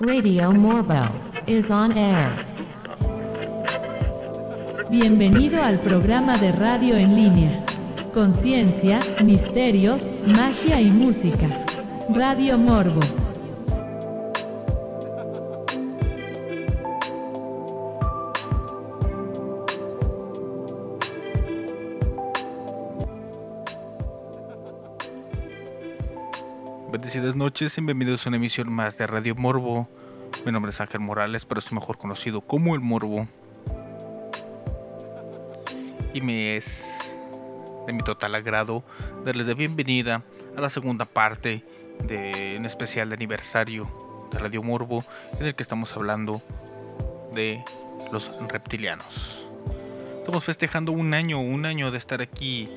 Radio Morbo is on air. Bienvenido al programa de radio en línea. Conciencia, misterios, magia y música. Radio Morbo. Bendecidas noches y bienvenidos a una emisión más de Radio Morbo. Mi nombre es Ángel Morales, pero soy mejor conocido como El Morbo. Y me es de mi total agrado darles la bienvenida a la segunda parte de un especial de aniversario de Radio Morbo en el que estamos hablando de los reptilianos. Estamos festejando un año, un año de estar aquí,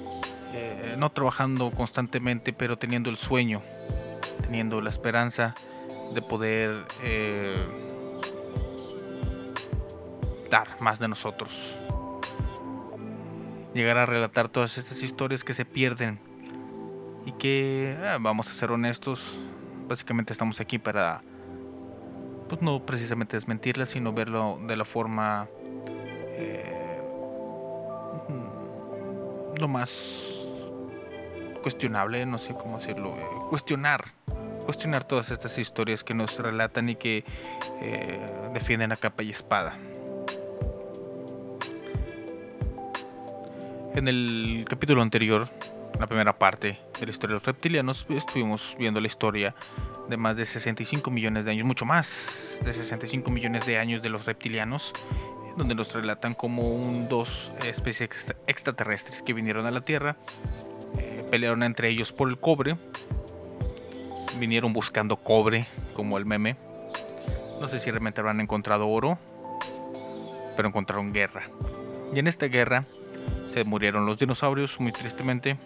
eh, no trabajando constantemente, pero teniendo el sueño teniendo la esperanza de poder eh, dar más de nosotros. Llegar a relatar todas estas historias que se pierden y que, eh, vamos a ser honestos, básicamente estamos aquí para, pues no precisamente desmentirlas, sino verlo de la forma eh, lo más cuestionable, no sé cómo decirlo, cuestionar cuestionar todas estas historias que nos relatan y que eh, defienden a capa y espada. En el capítulo anterior, la primera parte de la historia de los reptilianos, estuvimos viendo la historia de más de 65 millones de años, mucho más de 65 millones de años de los reptilianos, donde nos relatan como un, dos especies extraterrestres que vinieron a la Tierra, eh, pelearon entre ellos por el cobre, vinieron buscando cobre, como el meme. No sé si realmente habrán encontrado oro, pero encontraron guerra. Y en esta guerra se murieron los dinosaurios, muy tristemente.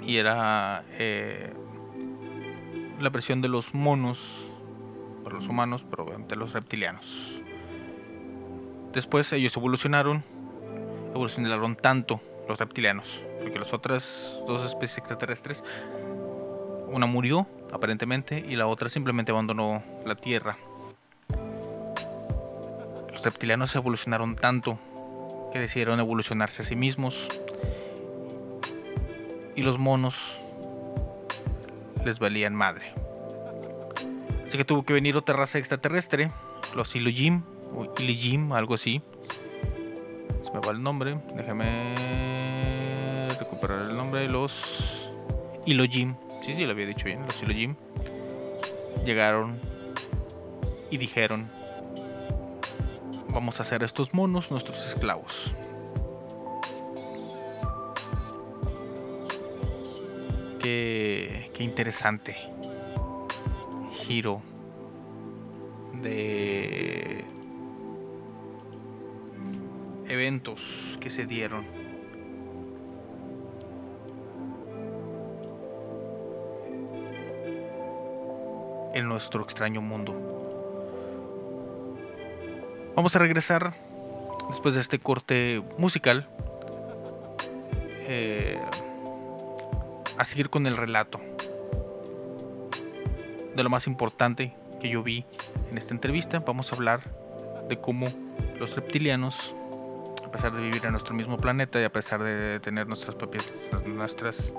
Y era eh, la presión de los monos para los humanos, pero de los reptilianos. Después ellos evolucionaron, evolucionaron tanto los reptilianos, porque las otras dos especies extraterrestres una murió, aparentemente, y la otra simplemente abandonó la Tierra. Los reptilianos evolucionaron tanto que decidieron evolucionarse a sí mismos. Y los monos les valían madre. Así que tuvo que venir otra raza extraterrestre, los Ilujim, o Ilijim, algo así. Se me va el nombre, déjame recuperar el nombre de los Ilojim sí, lo había dicho bien, los Jim llegaron y dijeron, vamos a hacer a estos monos nuestros esclavos. Qué, qué interesante giro de eventos que se dieron en nuestro extraño mundo. Vamos a regresar después de este corte musical eh, a seguir con el relato de lo más importante que yo vi en esta entrevista. Vamos a hablar de cómo los reptilianos, a pesar de vivir en nuestro mismo planeta y a pesar de tener nuestras propias nuestras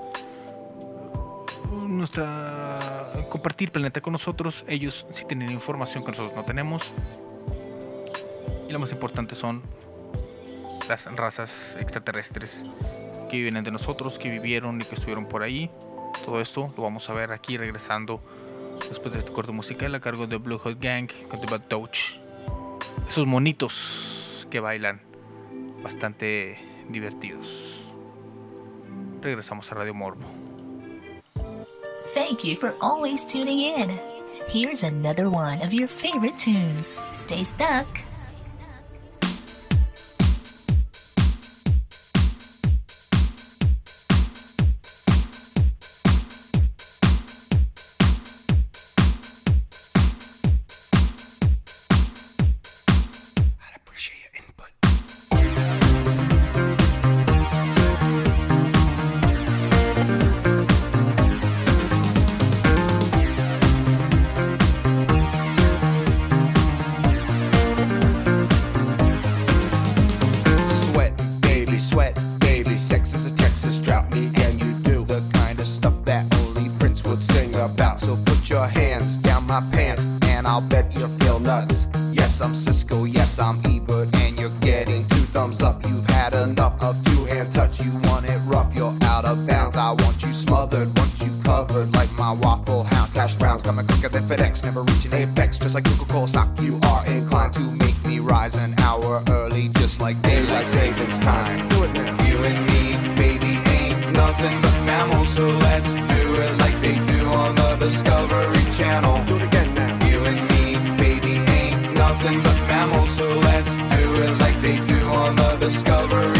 nuestra compartir planeta con nosotros. Ellos sí tienen información que nosotros no tenemos. Y lo más importante son las razas extraterrestres que viven entre nosotros, que vivieron y que estuvieron por ahí. Todo esto lo vamos a ver aquí regresando después de este corto musical a cargo de Blue Hot Gang con The Bad Touch. Esos monitos que bailan bastante divertidos. Regresamos a Radio Morbo. Thank you for always tuning in. Here's another one of your favorite tunes. Stay stuck. FedEx, never reaching apex, just like Coca Cola stock. You are inclined to make me rise an hour early, just like daylight savings time. Do it now. You and me, baby, ain't nothing but mammals, so let's do it like they do on the Discovery Channel. Do it again now. You and me, baby, ain't nothing but mammals, so let's do it like they do on the Discovery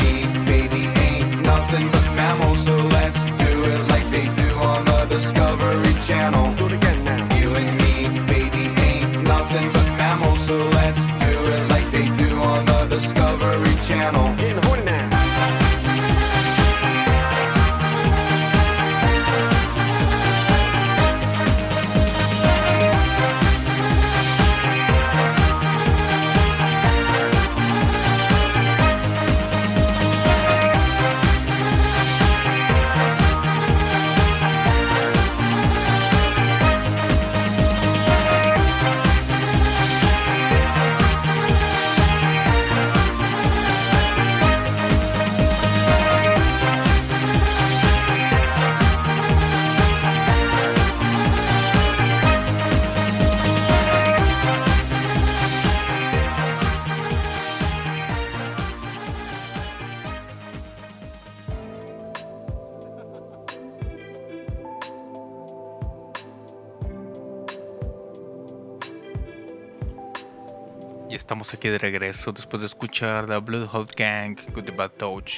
aquí de regreso después de escuchar The Bloodhound Gang with the Bad Touch.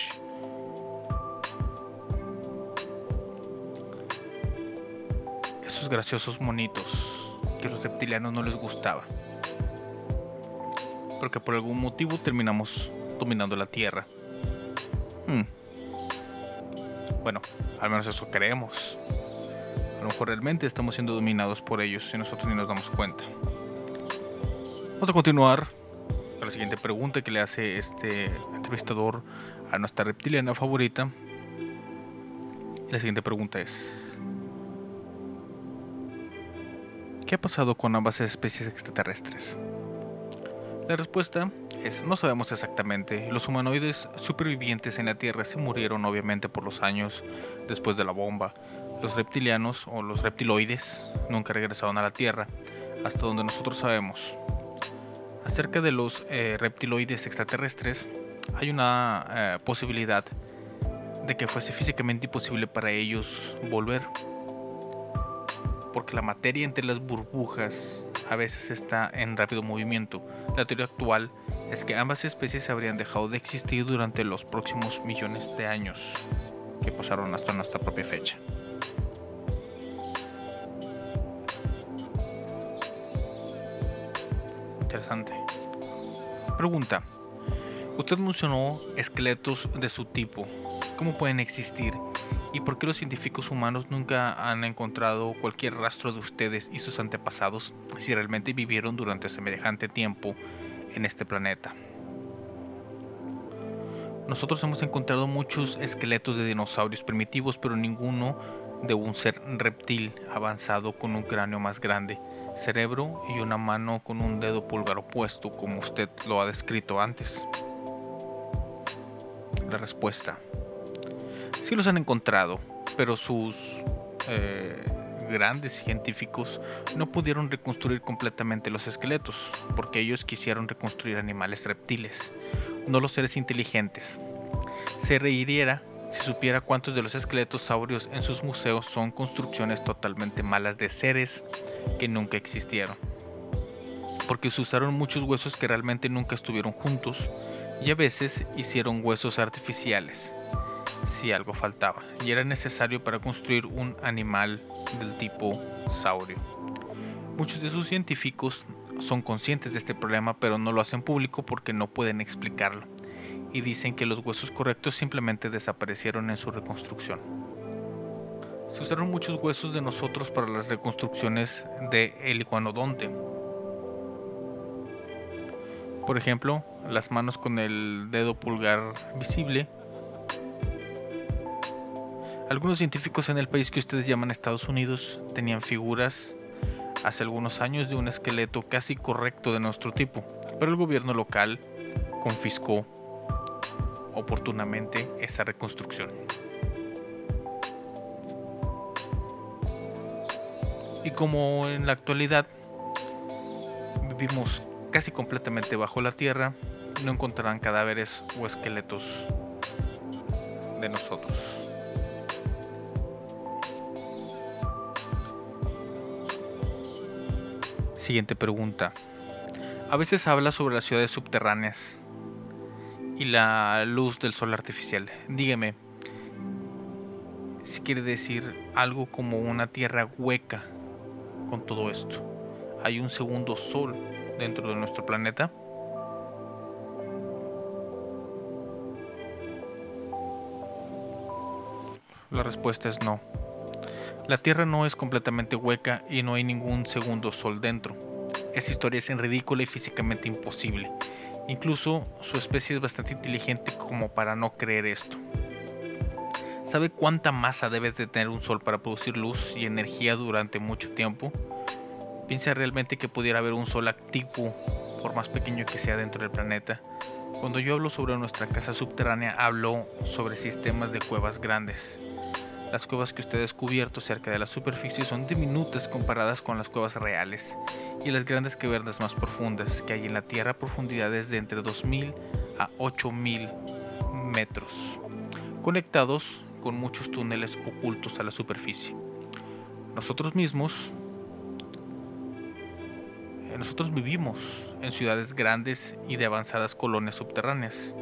Esos graciosos monitos que los reptilianos no les gustaba. Porque por algún motivo terminamos dominando la Tierra. Hmm. Bueno, al menos eso creemos. A lo mejor realmente estamos siendo dominados por ellos y nosotros ni nos damos cuenta. Vamos a continuar la siguiente pregunta que le hace este entrevistador a nuestra reptiliana favorita. La siguiente pregunta es: ¿Qué ha pasado con ambas especies extraterrestres? La respuesta es no sabemos exactamente. Los humanoides supervivientes en la Tierra se murieron obviamente por los años después de la bomba. Los reptilianos o los reptiloides nunca regresaron a la Tierra, hasta donde nosotros sabemos. Acerca de los eh, reptiloides extraterrestres, hay una eh, posibilidad de que fuese físicamente imposible para ellos volver. Porque la materia entre las burbujas a veces está en rápido movimiento. La teoría actual es que ambas especies habrían dejado de existir durante los próximos millones de años que pasaron hasta nuestra propia fecha. Pregunta. Usted mencionó esqueletos de su tipo. ¿Cómo pueden existir? ¿Y por qué los científicos humanos nunca han encontrado cualquier rastro de ustedes y sus antepasados si realmente vivieron durante semejante tiempo en este planeta? Nosotros hemos encontrado muchos esqueletos de dinosaurios primitivos, pero ninguno de un ser reptil avanzado con un cráneo más grande, cerebro y una mano con un dedo pulgar opuesto, como usted lo ha descrito antes. La respuesta. Sí los han encontrado, pero sus eh, grandes científicos no pudieron reconstruir completamente los esqueletos, porque ellos quisieron reconstruir animales reptiles, no los seres inteligentes. Se reiría si supiera cuántos de los esqueletos saurios en sus museos son construcciones totalmente malas de seres que nunca existieron. Porque se usaron muchos huesos que realmente nunca estuvieron juntos y a veces hicieron huesos artificiales si algo faltaba y era necesario para construir un animal del tipo saurio. Muchos de sus científicos son conscientes de este problema pero no lo hacen público porque no pueden explicarlo y dicen que los huesos correctos simplemente desaparecieron en su reconstrucción. Se usaron muchos huesos de nosotros para las reconstrucciones de el iguanodonte. Por ejemplo, las manos con el dedo pulgar visible. Algunos científicos en el país que ustedes llaman Estados Unidos tenían figuras hace algunos años de un esqueleto casi correcto de nuestro tipo, pero el gobierno local confiscó oportunamente esa reconstrucción. Y como en la actualidad vivimos casi completamente bajo la tierra, no encontrarán cadáveres o esqueletos de nosotros. Siguiente pregunta. A veces habla sobre las ciudades subterráneas y la luz del sol artificial. Dígame si quiere decir algo como una tierra hueca con todo esto. ¿Hay un segundo sol dentro de nuestro planeta? La respuesta es no. La Tierra no es completamente hueca y no hay ningún segundo sol dentro. Esa historia es ridícula y físicamente imposible. Incluso su especie es bastante inteligente como para no creer esto. ¿Sabe cuánta masa debe de tener un sol para producir luz y energía durante mucho tiempo? ¿Piensa realmente que pudiera haber un sol activo, por más pequeño que sea dentro del planeta? Cuando yo hablo sobre nuestra casa subterránea, hablo sobre sistemas de cuevas grandes. Las cuevas que usted ha descubierto cerca de la superficie son diminutas comparadas con las cuevas reales y las grandes cavernas más profundas que hay en la Tierra profundidades de entre 2.000 a 8.000 metros, conectados con muchos túneles ocultos a la superficie. Nosotros mismos, eh, nosotros vivimos en ciudades grandes y de avanzadas colonias subterráneas.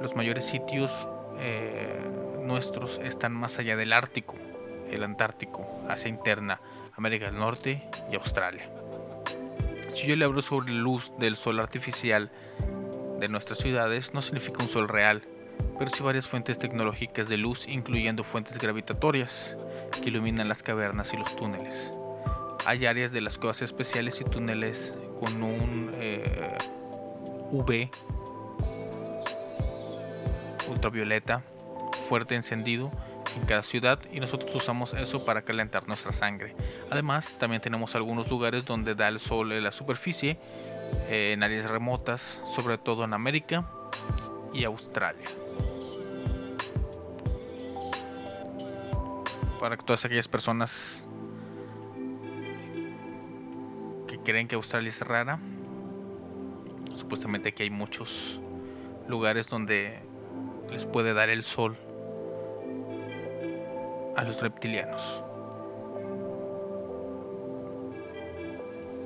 Los mayores sitios eh, nuestros están más allá del Ártico, el Antártico, Asia interna, América del Norte y Australia. Si yo le hablo sobre la luz del sol artificial de nuestras ciudades, no significa un sol real, pero sí varias fuentes tecnológicas de luz, incluyendo fuentes gravitatorias que iluminan las cavernas y los túneles. Hay áreas de las cuevas especiales y túneles con un eh, UV ultravioleta fuerte encendido en cada ciudad y nosotros usamos eso para calentar nuestra sangre. Además, también tenemos algunos lugares donde da el sol en la superficie, eh, en áreas remotas, sobre todo en América y Australia. Para todas aquellas personas que creen que Australia es rara, supuestamente aquí hay muchos lugares donde les puede dar el sol a los reptilianos.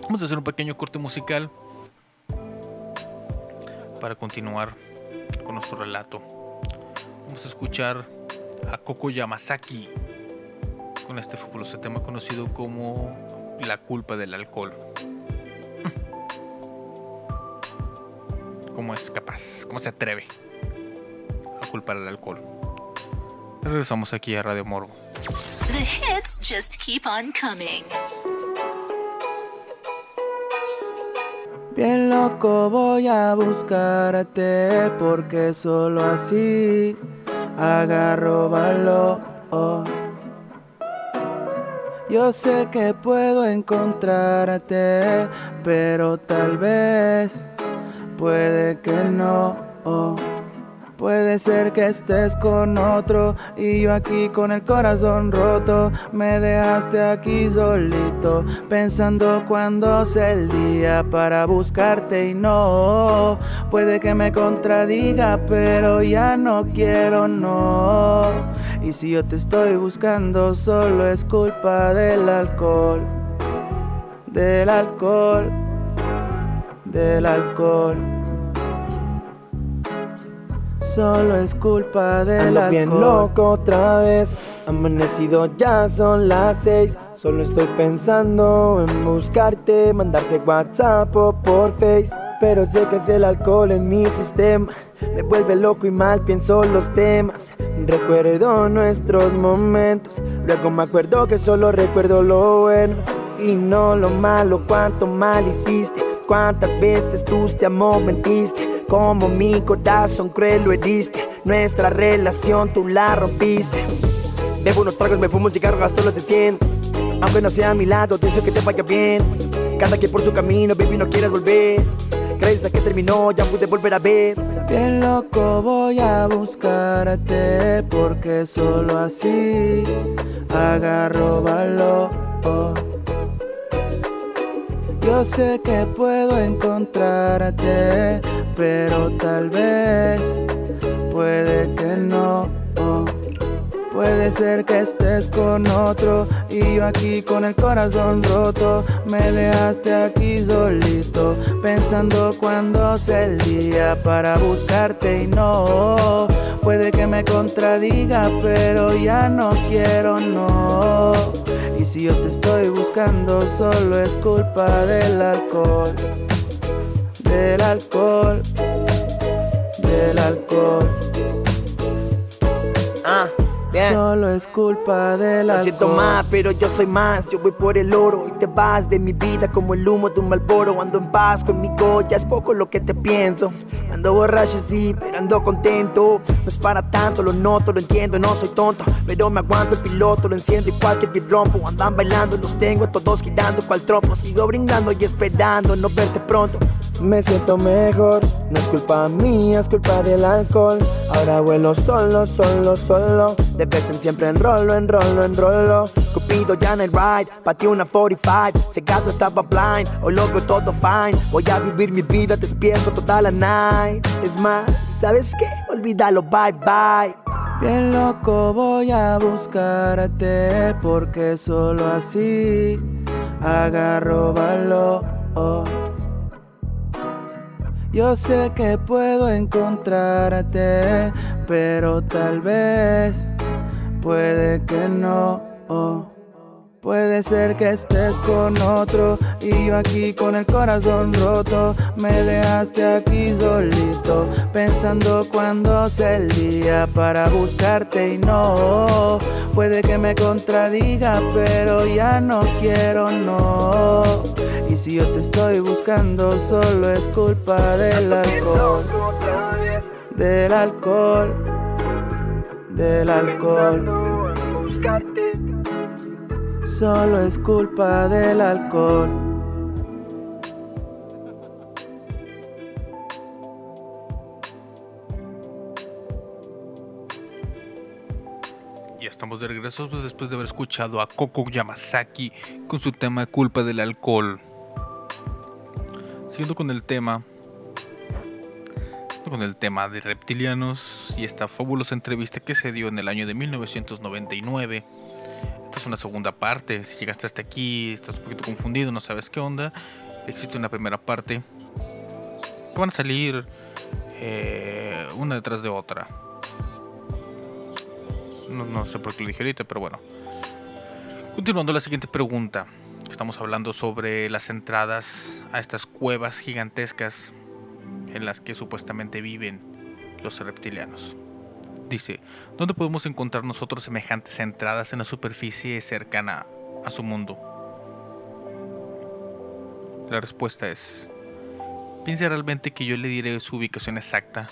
Vamos a hacer un pequeño corte musical para continuar con nuestro relato. Vamos a escuchar a Koko Yamasaki con este fabuloso tema conocido como La culpa del alcohol. ¿Cómo es capaz? ¿Cómo se atreve a culpar al alcohol? Regresamos aquí a Radio Morbo. The hits just keep on coming. Bien loco voy a buscarte porque solo así agarro valor. Yo sé que puedo encontrarte, pero tal vez puede que no. Puede ser que estés con otro y yo aquí con el corazón roto. Me dejaste aquí solito, pensando cuándo sea el día para buscarte y no. Puede que me contradiga, pero ya no quiero, no. Y si yo te estoy buscando, solo es culpa del alcohol. Del alcohol. Del alcohol. Solo es culpa del Ando bien alcohol. loco otra vez, amanecido ya son las seis. Solo estoy pensando en buscarte, mandarte WhatsApp o por Face. Pero sé que es el alcohol en mi sistema. Me vuelve loco y mal pienso los temas. Recuerdo nuestros momentos. Luego me acuerdo que solo recuerdo lo bueno y no lo malo. Cuánto mal hiciste, cuántas veces tú te amor mentiste. Como mi corazón cruel lo heriste. Nuestra relación tú la rompiste. Bebo unos tragos, me fumo un cigarro, gasto los de 100. Aunque no sea a mi lado, deseo que te vaya bien. Cada quien por su camino, baby, no quieras volver. A que terminó, ya pude volver a ver. Bien loco voy a buscarte porque solo así agarro valor. Yo sé que puedo encontrarte, pero tal vez puede que no. Puede ser que estés con otro y yo aquí con el corazón roto. Me dejaste aquí solito, pensando cuándo sea el día para buscarte y no. Puede que me contradiga, pero ya no quiero, no. Y si yo te estoy buscando, solo es culpa del alcohol. Del alcohol. Del alcohol. Ah, bien. Solo es culpa del Lo alcohol. siento más, pero yo soy más. Yo voy por el oro y te vas de mi vida como el humo de un malboro. Ando en paz conmigo, ya es poco lo que te pienso. Ando borracho, sí, pero ando contento. No es para tanto, lo noto, lo entiendo, no soy tonto. Pero me aguanto el piloto, lo enciendo y cualquier beat rompo. Andan bailando, los tengo todos girando cual trompo. Sigo brindando y esperando no verte pronto. Me siento mejor, no es culpa mía, es culpa del alcohol. Ahora vuelo solo, solo, solo. De vez en siempre enrolo, enrolo, enrolo. Cupido ya en el ride, patí una 45. Cegado estaba blind, hoy logro todo fine. Voy a vivir mi vida despierto toda la night. Es más, ¿sabes qué? Olvídalo, bye bye. Bien loco voy a buscarte porque solo así agarro valor. Yo sé que puedo encontrarte, pero tal vez puede que no. Puede ser que estés con otro y yo aquí con el corazón roto. Me dejaste aquí solito, pensando cuándo sea el día para buscarte y no. Puede que me contradiga, pero ya no quiero, no. Y si yo te estoy buscando, solo es culpa del alcohol. Del alcohol. Del alcohol. Solo es culpa del alcohol. Ya estamos de regreso pues, después de haber escuchado a Koko Yamasaki con su tema Culpa del alcohol. Siguiendo con el tema con el tema de reptilianos y esta fabulosa entrevista que se dio en el año de 1999. Esta es una segunda parte. Si llegaste hasta aquí, estás un poquito confundido, no sabes qué onda. Existe una primera parte. Que van a salir eh, una detrás de otra. No, sé por qué lo dije ahorita, pero bueno. Continuando la siguiente pregunta. Estamos hablando sobre las entradas a estas cuevas gigantescas en las que supuestamente viven los reptilianos. Dice, ¿dónde podemos encontrar nosotros semejantes entradas en la superficie cercana a su mundo? La respuesta es, piense realmente que yo le diré su ubicación exacta.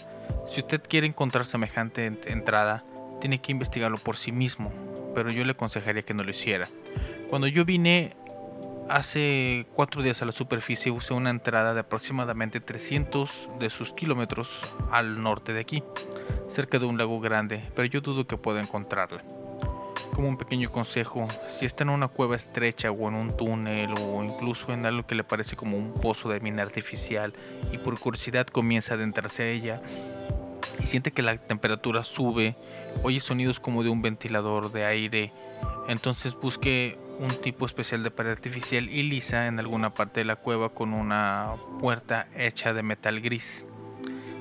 Si usted quiere encontrar semejante entrada, tiene que investigarlo por sí mismo, pero yo le aconsejaría que no lo hiciera. Cuando yo vine hace cuatro días a la superficie usé una entrada de aproximadamente 300 de sus kilómetros al norte de aquí, cerca de un lago grande, pero yo dudo que pueda encontrarla. Como un pequeño consejo, si está en una cueva estrecha o en un túnel o incluso en algo que le parece como un pozo de mina artificial y por curiosidad comienza a adentrarse a ella y siente que la temperatura sube, oye sonidos como de un ventilador de aire, entonces busque un tipo especial de pared artificial y lisa en alguna parte de la cueva con una puerta hecha de metal gris.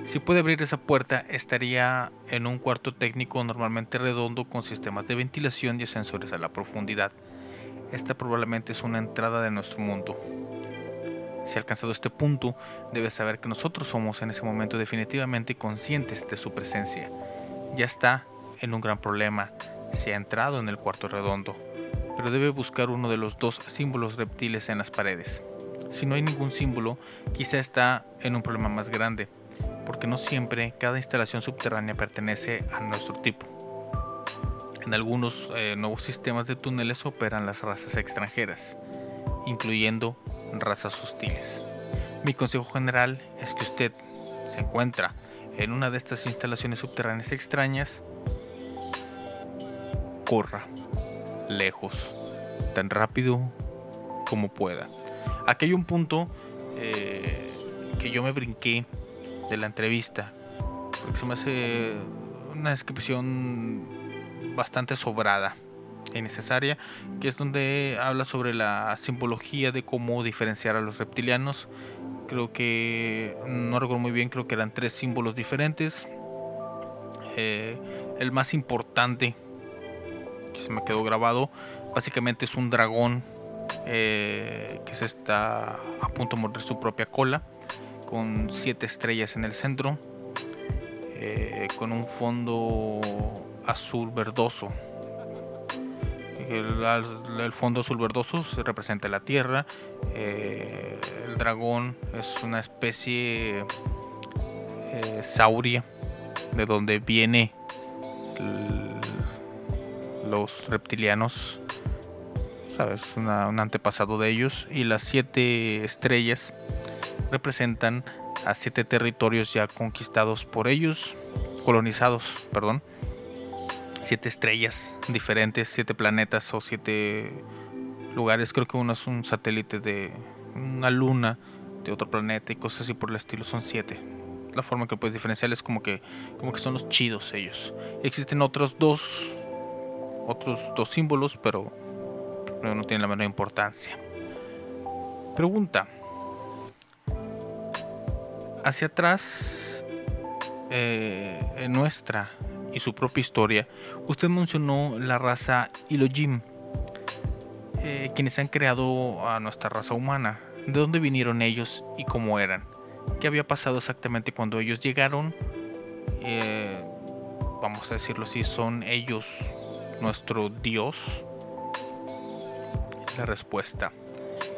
Si puede abrir esa puerta, estaría en un cuarto técnico normalmente redondo con sistemas de ventilación y ascensores a la profundidad. Esta probablemente es una entrada de nuestro mundo. Si ha alcanzado este punto, debe saber que nosotros somos en ese momento definitivamente conscientes de su presencia. Ya está en un gran problema. Se ha entrado en el cuarto redondo pero debe buscar uno de los dos símbolos reptiles en las paredes. Si no hay ningún símbolo, quizá está en un problema más grande, porque no siempre cada instalación subterránea pertenece a nuestro tipo. En algunos eh, nuevos sistemas de túneles operan las razas extranjeras, incluyendo razas hostiles. Mi consejo general es que usted se encuentra en una de estas instalaciones subterráneas extrañas, corra lejos, tan rápido como pueda. Aquí hay un punto eh, que yo me brinqué de la entrevista, porque se me hace una descripción bastante sobrada y necesaria, que es donde habla sobre la simbología de cómo diferenciar a los reptilianos. Creo que, no recuerdo muy bien, creo que eran tres símbolos diferentes. Eh, el más importante se me quedó grabado. Básicamente es un dragón eh, que se está a punto de morder su propia cola, con siete estrellas en el centro, eh, con un fondo azul verdoso. El, fondo azul verdoso se representa la tierra. Eh, el dragón es una especie sauria, de donde viene los reptilianos, ¿sabes? un antepasado de ellos. Y las siete estrellas representan a siete territorios ya conquistados por ellos, colonizados, perdón. Siete estrellas diferentes, siete planetas o siete lugares. Creo que uno es un satélite de una luna de otro planeta y cosas así por el estilo. Son siete. La forma que puedes diferenciar es como que, como que son los chidos ellos. Existen otros dos otros dos símbolos, pero no tienen la menor importancia. Pregunta. Hacia atrás, eh, en nuestra y su propia historia, usted mencionó la raza Ilojim, eh, quienes han creado a nuestra raza humana. ¿De dónde vinieron ellos y cómo eran? ¿Qué había pasado exactamente cuando ellos llegaron? Eh, vamos a decirlo así, son ellos nuestro Dios? La respuesta.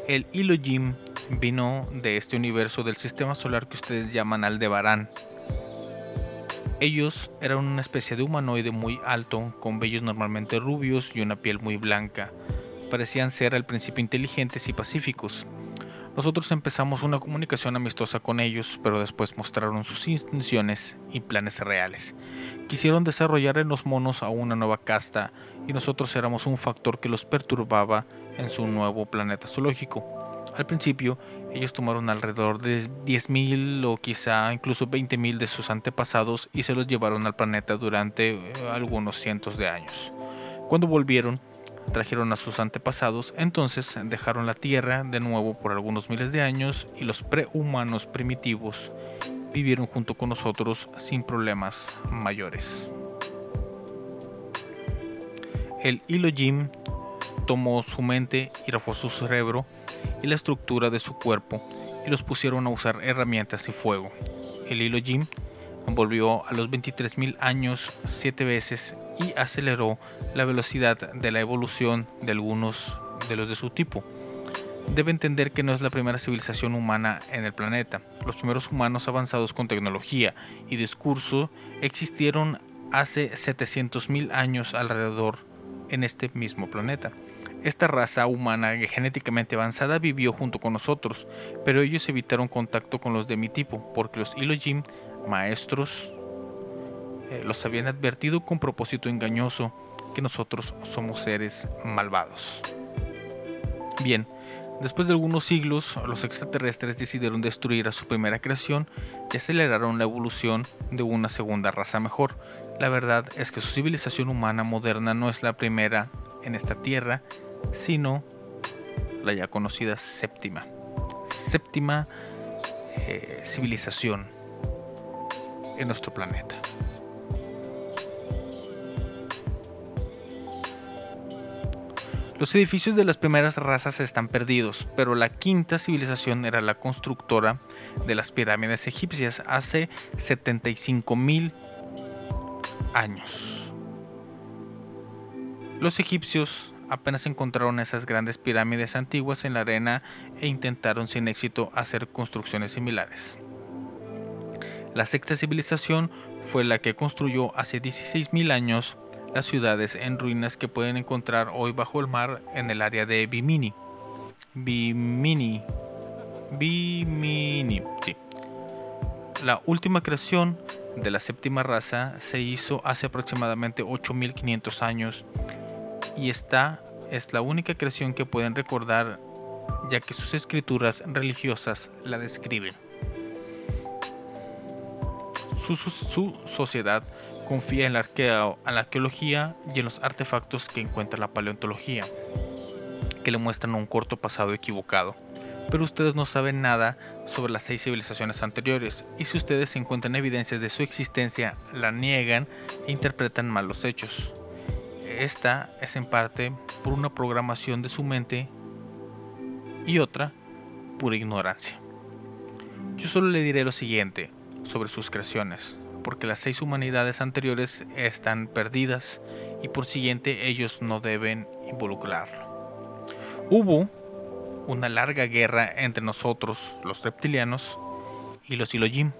El Elohim vino de este universo del sistema solar que ustedes llaman Aldebarán. Ellos eran una especie de humanoide muy alto, con vellos normalmente rubios y una piel muy blanca. Parecían ser al principio inteligentes y pacíficos. Nosotros empezamos una comunicación amistosa con ellos, pero después mostraron sus intenciones y planes reales. Quisieron desarrollar en los monos a una nueva casta y nosotros éramos un factor que los perturbaba en su nuevo planeta zoológico. Al principio, ellos tomaron alrededor de 10.000 o quizá incluso 20.000 de sus antepasados y se los llevaron al planeta durante eh, algunos cientos de años. Cuando volvieron, trajeron a sus antepasados, entonces dejaron la Tierra de nuevo por algunos miles de años y los prehumanos primitivos vivieron junto con nosotros sin problemas mayores. El Elohim tomó su mente y reforzó su cerebro y la estructura de su cuerpo y los pusieron a usar herramientas y fuego. El Elohim volvió a los 23.000 años siete veces y aceleró la velocidad de la evolución de algunos de los de su tipo. Debe entender que no es la primera civilización humana en el planeta. Los primeros humanos avanzados con tecnología y discurso existieron hace 700.000 años alrededor en este mismo planeta. Esta raza humana genéticamente avanzada vivió junto con nosotros, pero ellos evitaron contacto con los de mi tipo, porque los Elohim, maestros, eh, los habían advertido con propósito engañoso que nosotros somos seres malvados. Bien, después de algunos siglos, los extraterrestres decidieron destruir a su primera creación y aceleraron la evolución de una segunda raza mejor. La verdad es que su civilización humana moderna no es la primera en esta tierra, sino la ya conocida séptima. Séptima eh, civilización en nuestro planeta. Los edificios de las primeras razas están perdidos, pero la quinta civilización era la constructora de las pirámides egipcias hace 75.000 años. Los egipcios apenas encontraron esas grandes pirámides antiguas en la arena e intentaron sin éxito hacer construcciones similares. La sexta civilización fue la que construyó hace 16.000 años las ciudades en ruinas que pueden encontrar hoy bajo el mar en el área de Bimini. Bimini. Bimini. La última creación de la séptima raza se hizo hace aproximadamente 8.500 años y esta es la única creación que pueden recordar ya que sus escrituras religiosas la describen. Su, sociedad confía en la, en la arqueología y en los artefactos que encuentra la paleontología, que le muestran un corto pasado equivocado. Pero ustedes no saben nada sobre las seis civilizaciones anteriores, y si ustedes encuentran evidencias de su existencia, la niegan e interpretan mal los hechos. Esta es en parte por una programación de su mente y otra pura ignorancia. Yo solo le diré lo siguiente sobre sus creaciones, porque las seis humanidades anteriores están perdidas y por siguiente ellos no deben involucrarlo. Hubo una larga guerra entre nosotros, los reptilianos, y los Elohim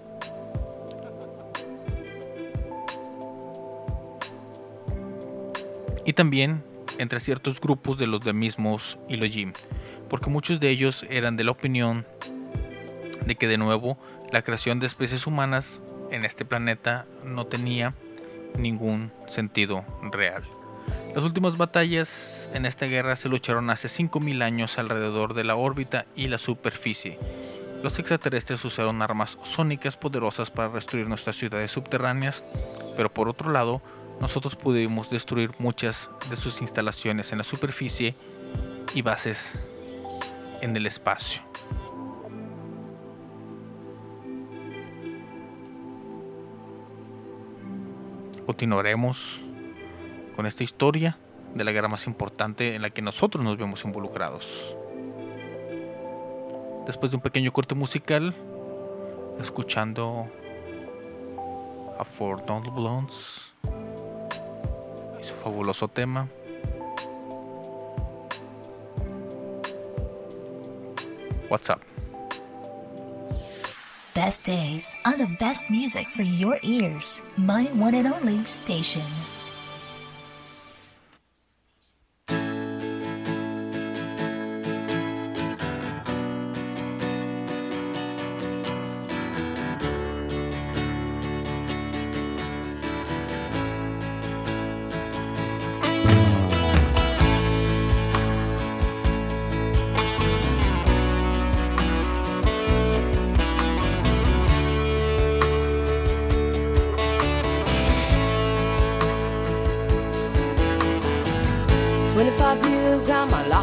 y también entre ciertos grupos de los de mismos Elohim, porque muchos de ellos eran de la opinión de que de nuevo la creación de especies humanas en este planeta no tenía ningún sentido real. Las últimas batallas en esta guerra se lucharon hace 5.000 años alrededor de la órbita y la superficie. Los extraterrestres usaron armas sónicas poderosas para destruir nuestras ciudades subterráneas, pero por otro lado, nosotros pudimos destruir muchas de sus instalaciones en la superficie y bases en el espacio. Continuaremos con esta historia de la guerra más importante en la que nosotros nos vemos involucrados. Después de un pequeño corte musical, escuchando a Four Don't Blondes fabuloso tema. What's up? Best days on the best music for your ears. My one and only station.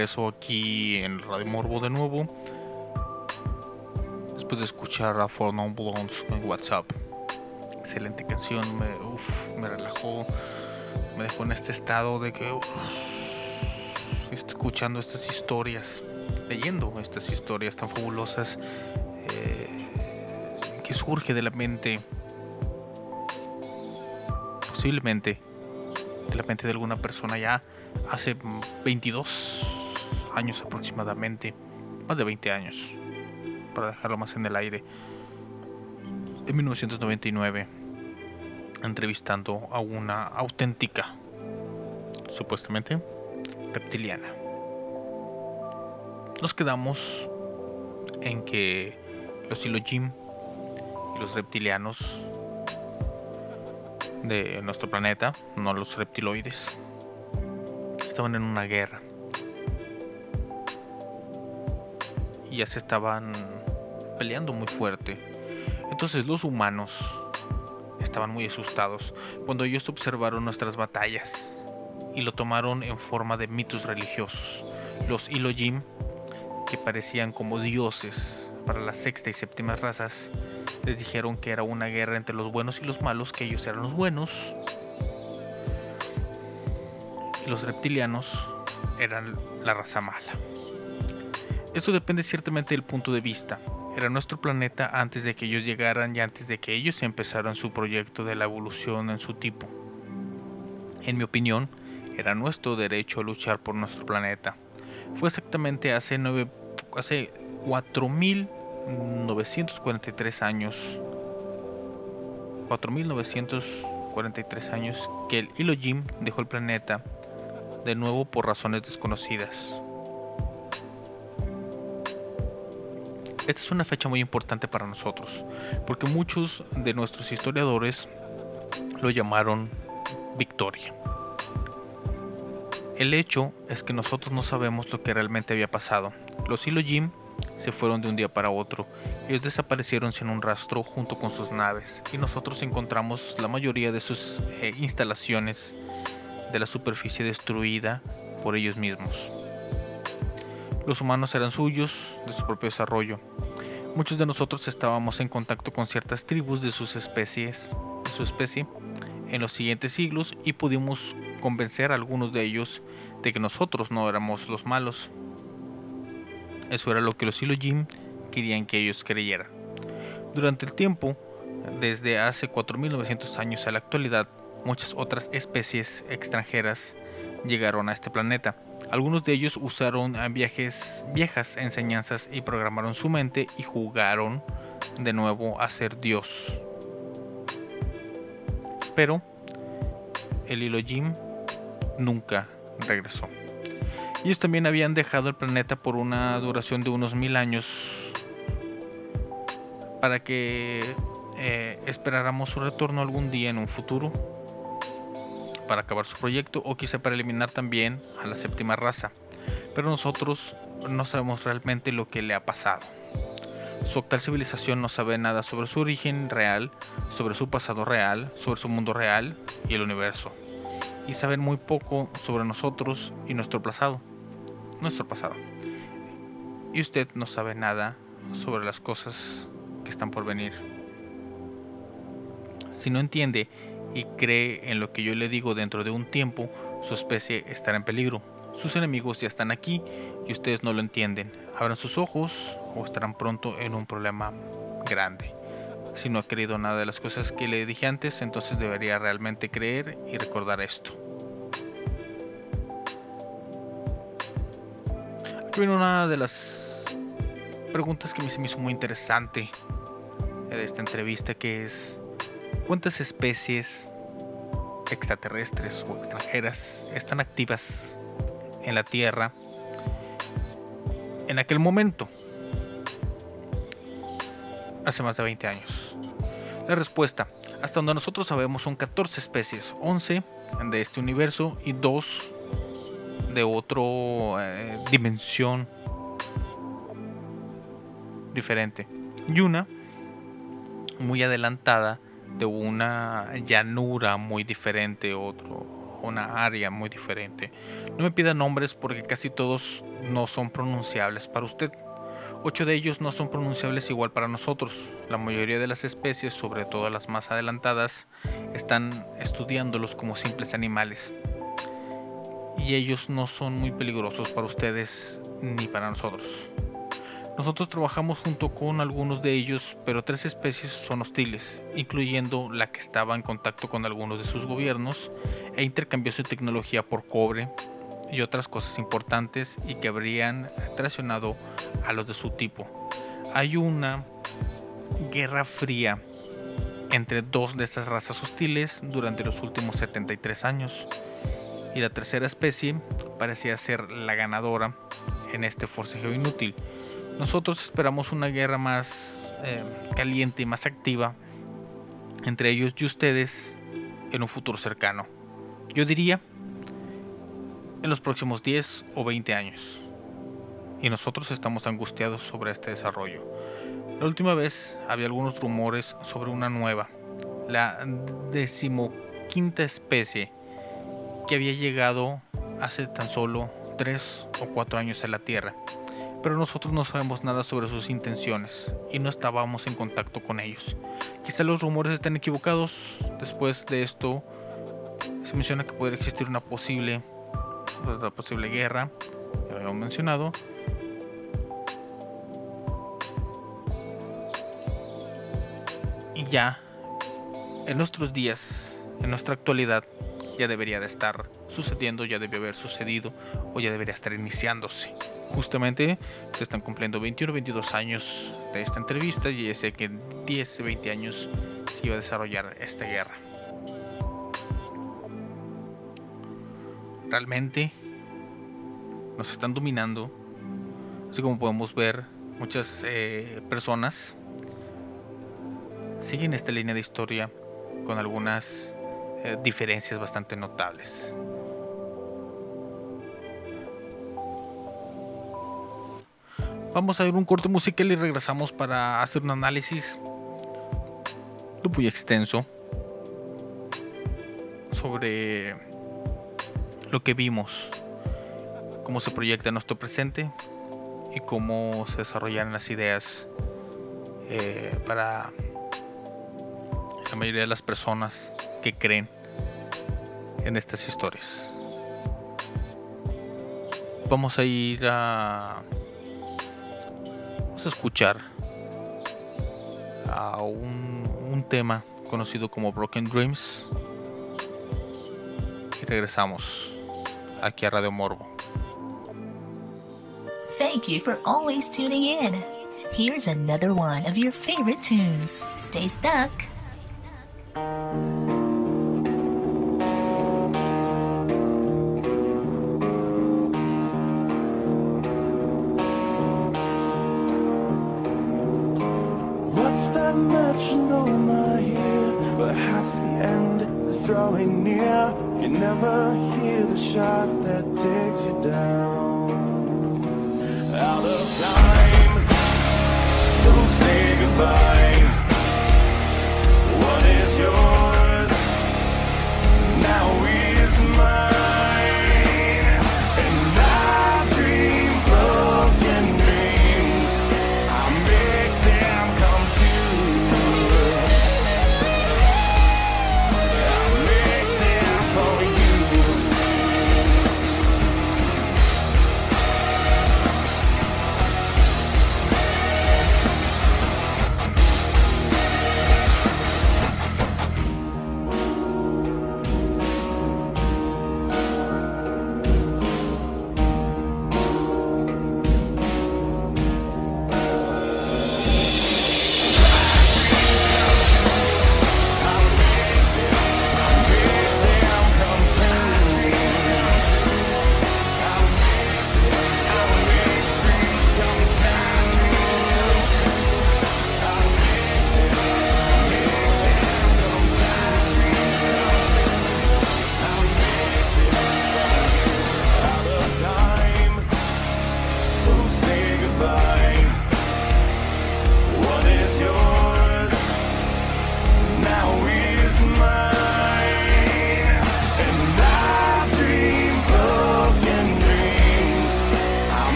regreso aquí en Radio Morbo de nuevo. Después de escuchar a For Non Blondes en WhatsApp. Excelente canción, me, uf, me relajó, me dejó en este estado de que estoy escuchando estas historias, leyendo estas historias tan fabulosas eh, que surge de la mente, posiblemente de la mente de alguna persona ya hace 22 años aproximadamente, más de 20 años, para dejarlo más en el aire, en 1999, entrevistando a una auténtica, supuestamente, reptiliana. Nos quedamos en que los Ilojim y los reptilianos de nuestro planeta, no los reptiloides, estaban en una guerra Y ya se estaban peleando muy fuerte. Entonces los humanos estaban muy asustados cuando ellos observaron nuestras batallas y lo tomaron en forma de mitos religiosos. Los Ilojim, que parecían como dioses para la sexta y séptima razas, les dijeron que era una guerra entre los buenos y los malos, que ellos eran los buenos. Y los reptilianos eran la raza mala. Esto depende ciertamente del punto de vista. Era nuestro planeta antes de que ellos llegaran y antes de que ellos empezaran su proyecto de la evolución en su tipo. En mi opinión, era nuestro derecho a luchar por nuestro planeta. Fue exactamente hace, hace 4.943 años, 4.943 años que el Ilojim dejó el planeta de nuevo por razones desconocidas. Esta es una fecha muy importante para nosotros, porque muchos de nuestros historiadores lo llamaron victoria. El hecho es que nosotros no sabemos lo que realmente había pasado. Los Ilojim se fueron de un día para otro. Ellos desaparecieron sin un rastro junto con sus naves y nosotros encontramos la mayoría de sus eh, instalaciones de la superficie destruida por ellos mismos. Los humanos eran suyos, de su propio desarrollo. Muchos de nosotros estábamos en contacto con ciertas tribus de sus especies, de su especie, en los siguientes siglos y pudimos convencer a algunos de ellos de que nosotros no éramos los malos. Eso era lo que los Ilojim querían que ellos creyeran. Durante el tiempo, desde hace 4.900 años a la actualidad, muchas otras especies extranjeras llegaron a este planeta. Algunos de ellos usaron viajes, viejas enseñanzas y programaron su mente y jugaron de nuevo a ser Dios. Pero el Ilojim nunca regresó. Ellos también habían dejado el planeta por una duración de unos mil años para que eh, esperáramos su retorno algún día en un futuro para acabar su proyecto o quizá para eliminar también a la séptima raza. Pero nosotros no sabemos realmente lo que le ha pasado. Su actual civilización no sabe nada sobre su origen real, sobre su pasado real, sobre su mundo real y el universo. Y saben muy poco sobre nosotros y nuestro pasado. Nuestro pasado. Y usted no sabe nada sobre las cosas que están por venir. Si no entiende y cree en lo que yo le digo dentro de un tiempo, su especie estará en peligro. Sus enemigos ya están aquí y ustedes no lo entienden. Abran sus ojos o estarán pronto en un problema grande. Si no ha creído nada de las cosas que le dije antes, entonces debería realmente creer y recordar esto. Aquí viene una de las preguntas que me hizo muy interesante de esta entrevista, que es ¿cuántas especies extraterrestres o extranjeras están activas en la Tierra en aquel momento? Hace más de 20 años. La respuesta, hasta donde nosotros sabemos, son 14 especies, 11 de este universo y 2 de otra eh, dimensión diferente. Y una muy adelantada de una llanura muy diferente, otro, una área muy diferente. No me pida nombres porque casi todos no son pronunciables para usted. Ocho de ellos no son pronunciables igual para nosotros. La mayoría de las especies, sobre todo las más adelantadas, están estudiándolos como simples animales. Y ellos no son muy peligrosos para ustedes ni para nosotros. Nosotros trabajamos junto con algunos de ellos, pero tres especies son hostiles, incluyendo la que estaba en contacto con algunos de sus gobiernos e intercambió su tecnología por cobre y otras cosas importantes y que habrían traicionado a los de su tipo. Hay una guerra fría entre dos de estas razas hostiles durante los últimos 73 años. Y la tercera especie parecía ser la ganadora en este forcejeo inútil. Nosotros esperamos una guerra más eh, caliente y más activa entre ellos y ustedes en un futuro cercano. Yo diría en los próximos 10 o 20 años. Y nosotros estamos angustiados sobre este desarrollo. La última vez había algunos rumores sobre una nueva, la decimoquinta especie que había llegado hace tan solo 3 o 4 años a la Tierra. Pero nosotros no sabemos nada sobre sus intenciones y no estábamos en contacto con ellos. Quizá los rumores estén equivocados. Después de esto, se menciona que puede existir una posible, una posible guerra, ya lo habíamos mencionado. Y ya, en nuestros días, en nuestra actualidad, ya debería de estar sucediendo, ya debió haber sucedido o ya debería estar iniciándose. Justamente se están cumpliendo 21 o 22 años de esta entrevista y sé que en 10 o 20 años se iba a desarrollar esta guerra. Realmente nos están dominando, así como podemos ver muchas eh, personas siguen esta línea de historia con algunas eh, diferencias bastante notables. Vamos a ver un corte musical y regresamos para hacer un análisis. Muy extenso. Sobre lo que vimos, cómo se proyecta nuestro presente y cómo se desarrollan las ideas eh, para la mayoría de las personas que creen en estas historias. Vamos a ir a vamos a escuchar a un, un tema conocido como Broken Dreams y regresamos aquí a Radio Morbo. Thank you for always tuning in. Here's another one of your favorite tunes. Stay stuck.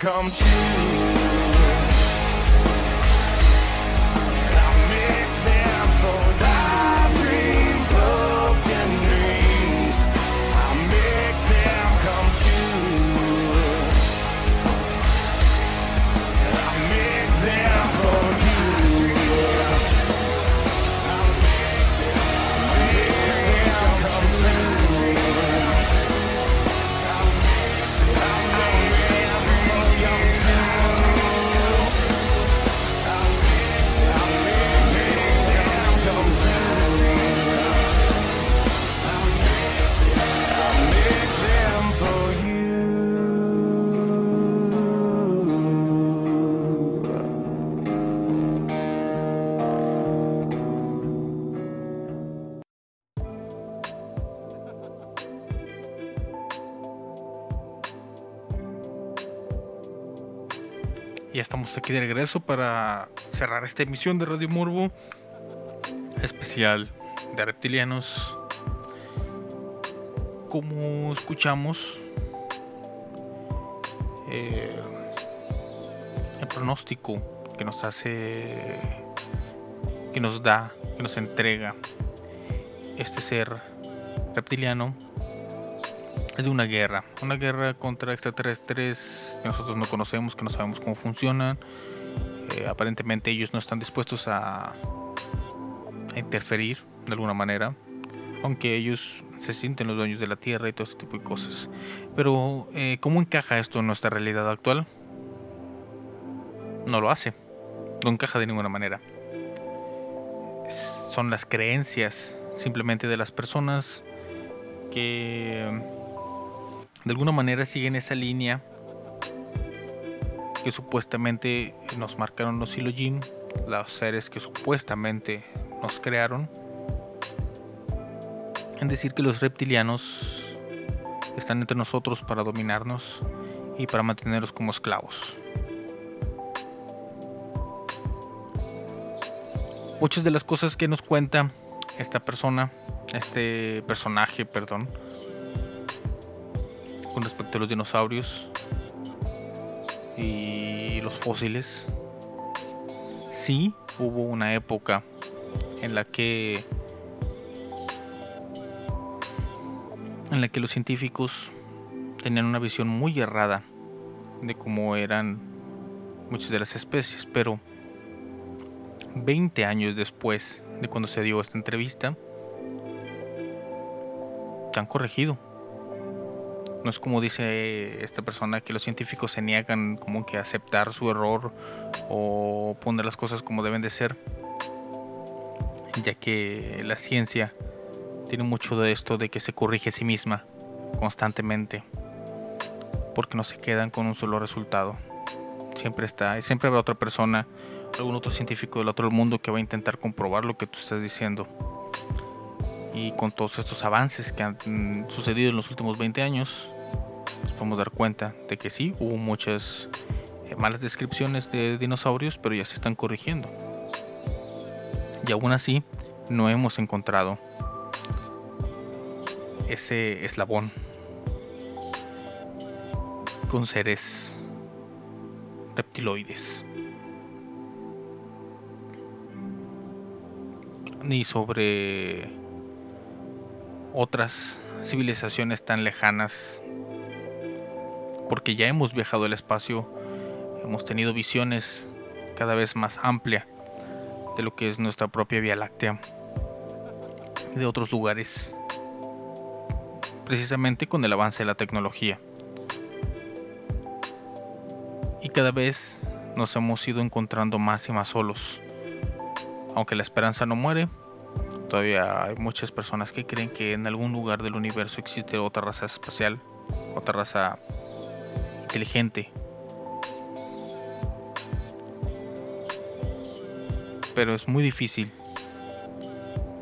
Come true. De regreso para cerrar esta emisión de Radio Morbo especial de reptilianos. Como escuchamos, eh, el pronóstico que nos hace, que nos da, que nos entrega este ser reptiliano es de una guerra, una guerra contra extraterrestres que nosotros no conocemos, que no sabemos cómo funcionan. Eh, aparentemente ellos no están dispuestos a, interferir de alguna manera, aunque ellos se sienten los dueños de la Tierra y todo ese tipo de cosas. Pero, eh, ¿cómo encaja esto en nuestra realidad actual? No lo hace, no encaja de ninguna manera. Son las creencias simplemente de las personas que de alguna manera siguen esa línea que supuestamente nos marcaron los Silojin, los seres que supuestamente nos crearon, en decir que los reptilianos están entre nosotros para dominarnos y para mantenernos como esclavos. Muchas de las cosas que nos cuenta esta persona, este personaje, perdón, respecto a los dinosaurios y los fósiles. Sí, hubo una época en la que en la que los científicos tenían una visión muy errada de cómo eran muchas de las especies, pero 20 años después de cuando se dio esta entrevista, se han corregido. No es como dice esta persona que los científicos se niegan como que a aceptar su error o poner las cosas como deben de ser, ya que la ciencia tiene mucho de esto de que se corrige a sí misma constantemente, porque no se quedan con un solo resultado. Siempre está, y siempre habrá otra persona, algún otro científico del otro mundo que va a intentar comprobar lo que tú estás diciendo. Y con todos estos avances que han sucedido en los últimos 20 años, nos podemos dar cuenta de que sí, hubo muchas eh, malas descripciones de dinosaurios, pero ya se están corrigiendo. Y aún así, no hemos encontrado ese eslabón con seres reptiloides. Ni sobre otras civilizaciones tan lejanas. Porque ya hemos viajado al espacio, hemos tenido visiones cada vez más amplia de lo que es nuestra propia Vía Láctea, de otros lugares, precisamente con el avance de la tecnología. Y cada vez nos hemos ido encontrando más y más solos. Aunque la esperanza no muere, todavía hay muchas personas que creen que en algún lugar del universo existe otra raza espacial, otra raza inteligente. Pero es muy difícil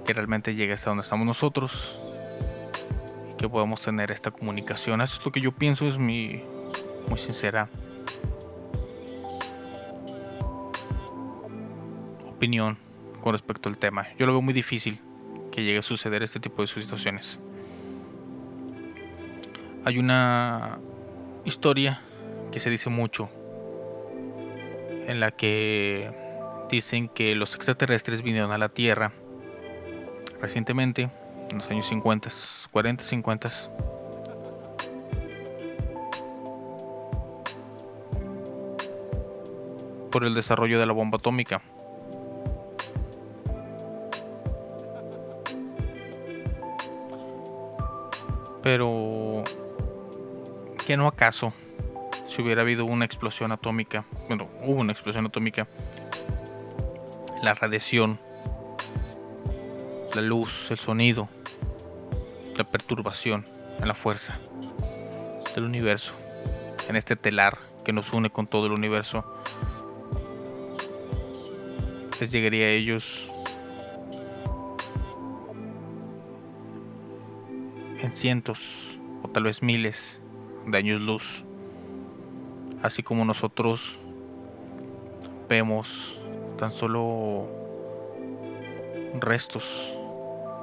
que realmente llegue hasta donde estamos nosotros y que podamos tener esta comunicación. Eso es lo que yo pienso, es mi muy sincera opinión con respecto al tema. Yo lo veo muy difícil que llegue a suceder este tipo de situaciones. Hay una historia que se dice mucho, en la que dicen que los extraterrestres vinieron a la Tierra recientemente, en los años 50, 40, 50. por el desarrollo de la bomba atómica. ¿Qué no acaso si hubiera habido una explosión atómica? Bueno, hubo una explosión atómica. La radiación, la luz, el sonido, la perturbación la fuerza del universo, en este telar que nos une con todo el universo, les llegaría a ellos en cientos o tal vez miles de años luz, así como nosotros vemos tan solo restos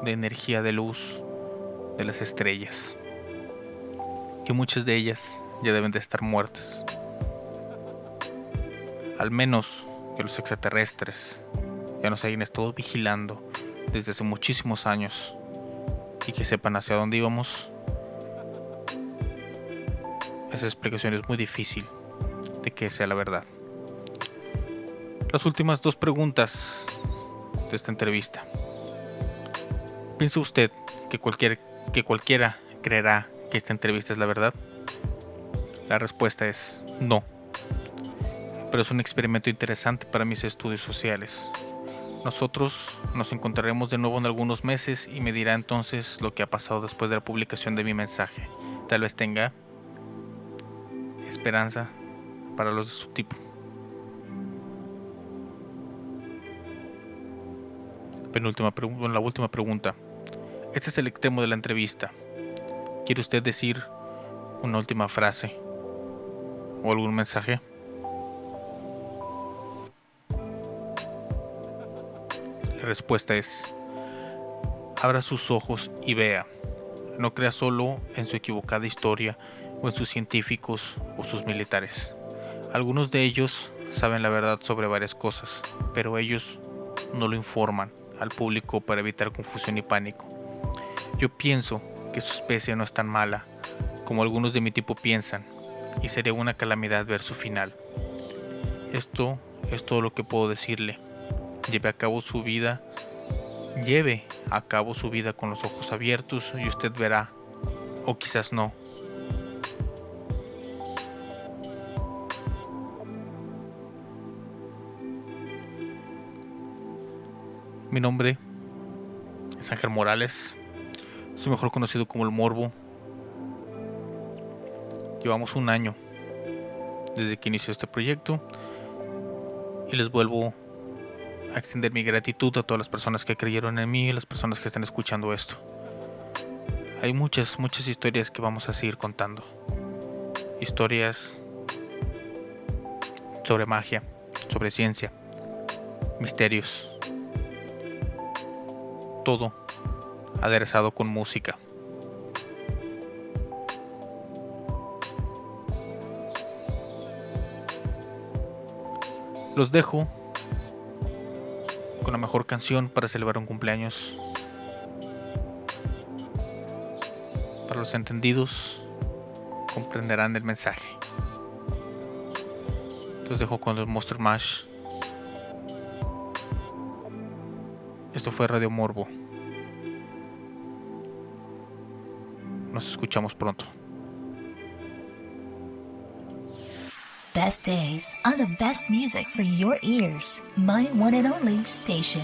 de energía de luz de las estrellas, que muchas de ellas ya deben de estar muertas, al menos que los extraterrestres ya nos hayan estado vigilando desde hace muchísimos años y que sepan hacia dónde íbamos, esa explicación es muy difícil de que sea la verdad. Las últimas dos preguntas de esta entrevista. ¿Piensa usted que, cualquier, que cualquiera creerá que esta entrevista es la verdad? La respuesta es no. Pero es un experimento interesante para mis estudios sociales. Nosotros nos encontraremos de nuevo en algunos meses y me dirá entonces lo que ha pasado después de la publicación de mi mensaje. Tal vez tenga esperanza para los de su tipo. Penúltima pregunta, la última pregunta. Este es el extremo de la entrevista. ¿Quiere usted decir una última frase o algún mensaje? La respuesta es, abra sus ojos y vea. No crea solo en su equivocada historia o en sus científicos o sus militares. Algunos de ellos saben la verdad sobre varias cosas, pero ellos no lo informan al público para evitar confusión y pánico. Yo pienso que su especie no es tan mala como algunos de mi tipo piensan, y sería una calamidad ver su final. Esto es todo lo que puedo decirle. Lleve a cabo su vida, lleve a cabo su vida con los ojos abiertos y usted verá, o quizás no. Mi nombre es Ángel Morales. Soy mejor conocido como el Morbo. Llevamos un año desde que inició este proyecto y les vuelvo a extender mi gratitud a todas las personas que creyeron en mí y las personas que están escuchando esto. Hay muchas, muchas historias que vamos a seguir contando. Historias sobre magia, sobre ciencia, misterios, todo aderezado con música. Los dejo con la mejor canción para celebrar un cumpleaños. Para los entendidos, comprenderán el mensaje. Los dejo con el Monster Mash. Esto fue Radio Morbo. Nos escuchamos pronto. Best days on the best music for your ears. My one and only station.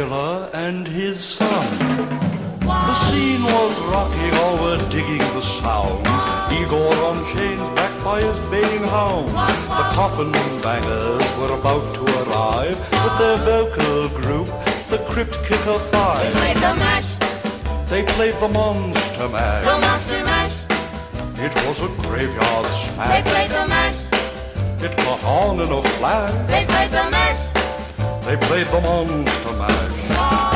Dracula, and his son. The scene was rocking, all were digging the sounds. Igor on chains, backed by his baying hounds. The coffin bangers were about to arrive with their vocal group, the Crypt Kicker Five. They Played the mash. They played the monster The mash. monster mash. It was a graveyard smash. They played the mash. It caught on in a flash. They played the mash. They played the monster mash.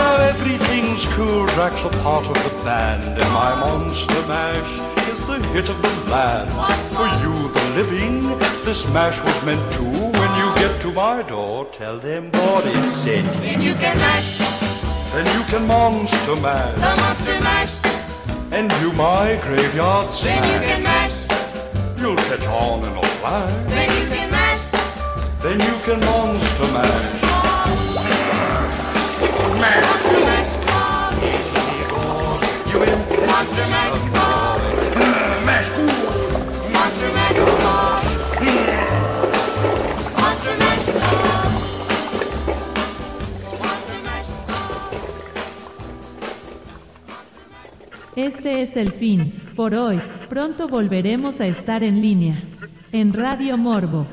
Now everything's cool. Drax a part of the band, and my monster mash is the hit of the land. For you, the living, this mash was meant to. When you get to my door, tell them Boris sent you. Then you can mash. Then you can monster mash. The monster mash. and do my graveyard Then you can mash. You'll catch on in a flash. Then you can mash. Then you can monster mash. Este es el fin, por hoy. Pronto volveremos a estar en línea. En Radio Morbo.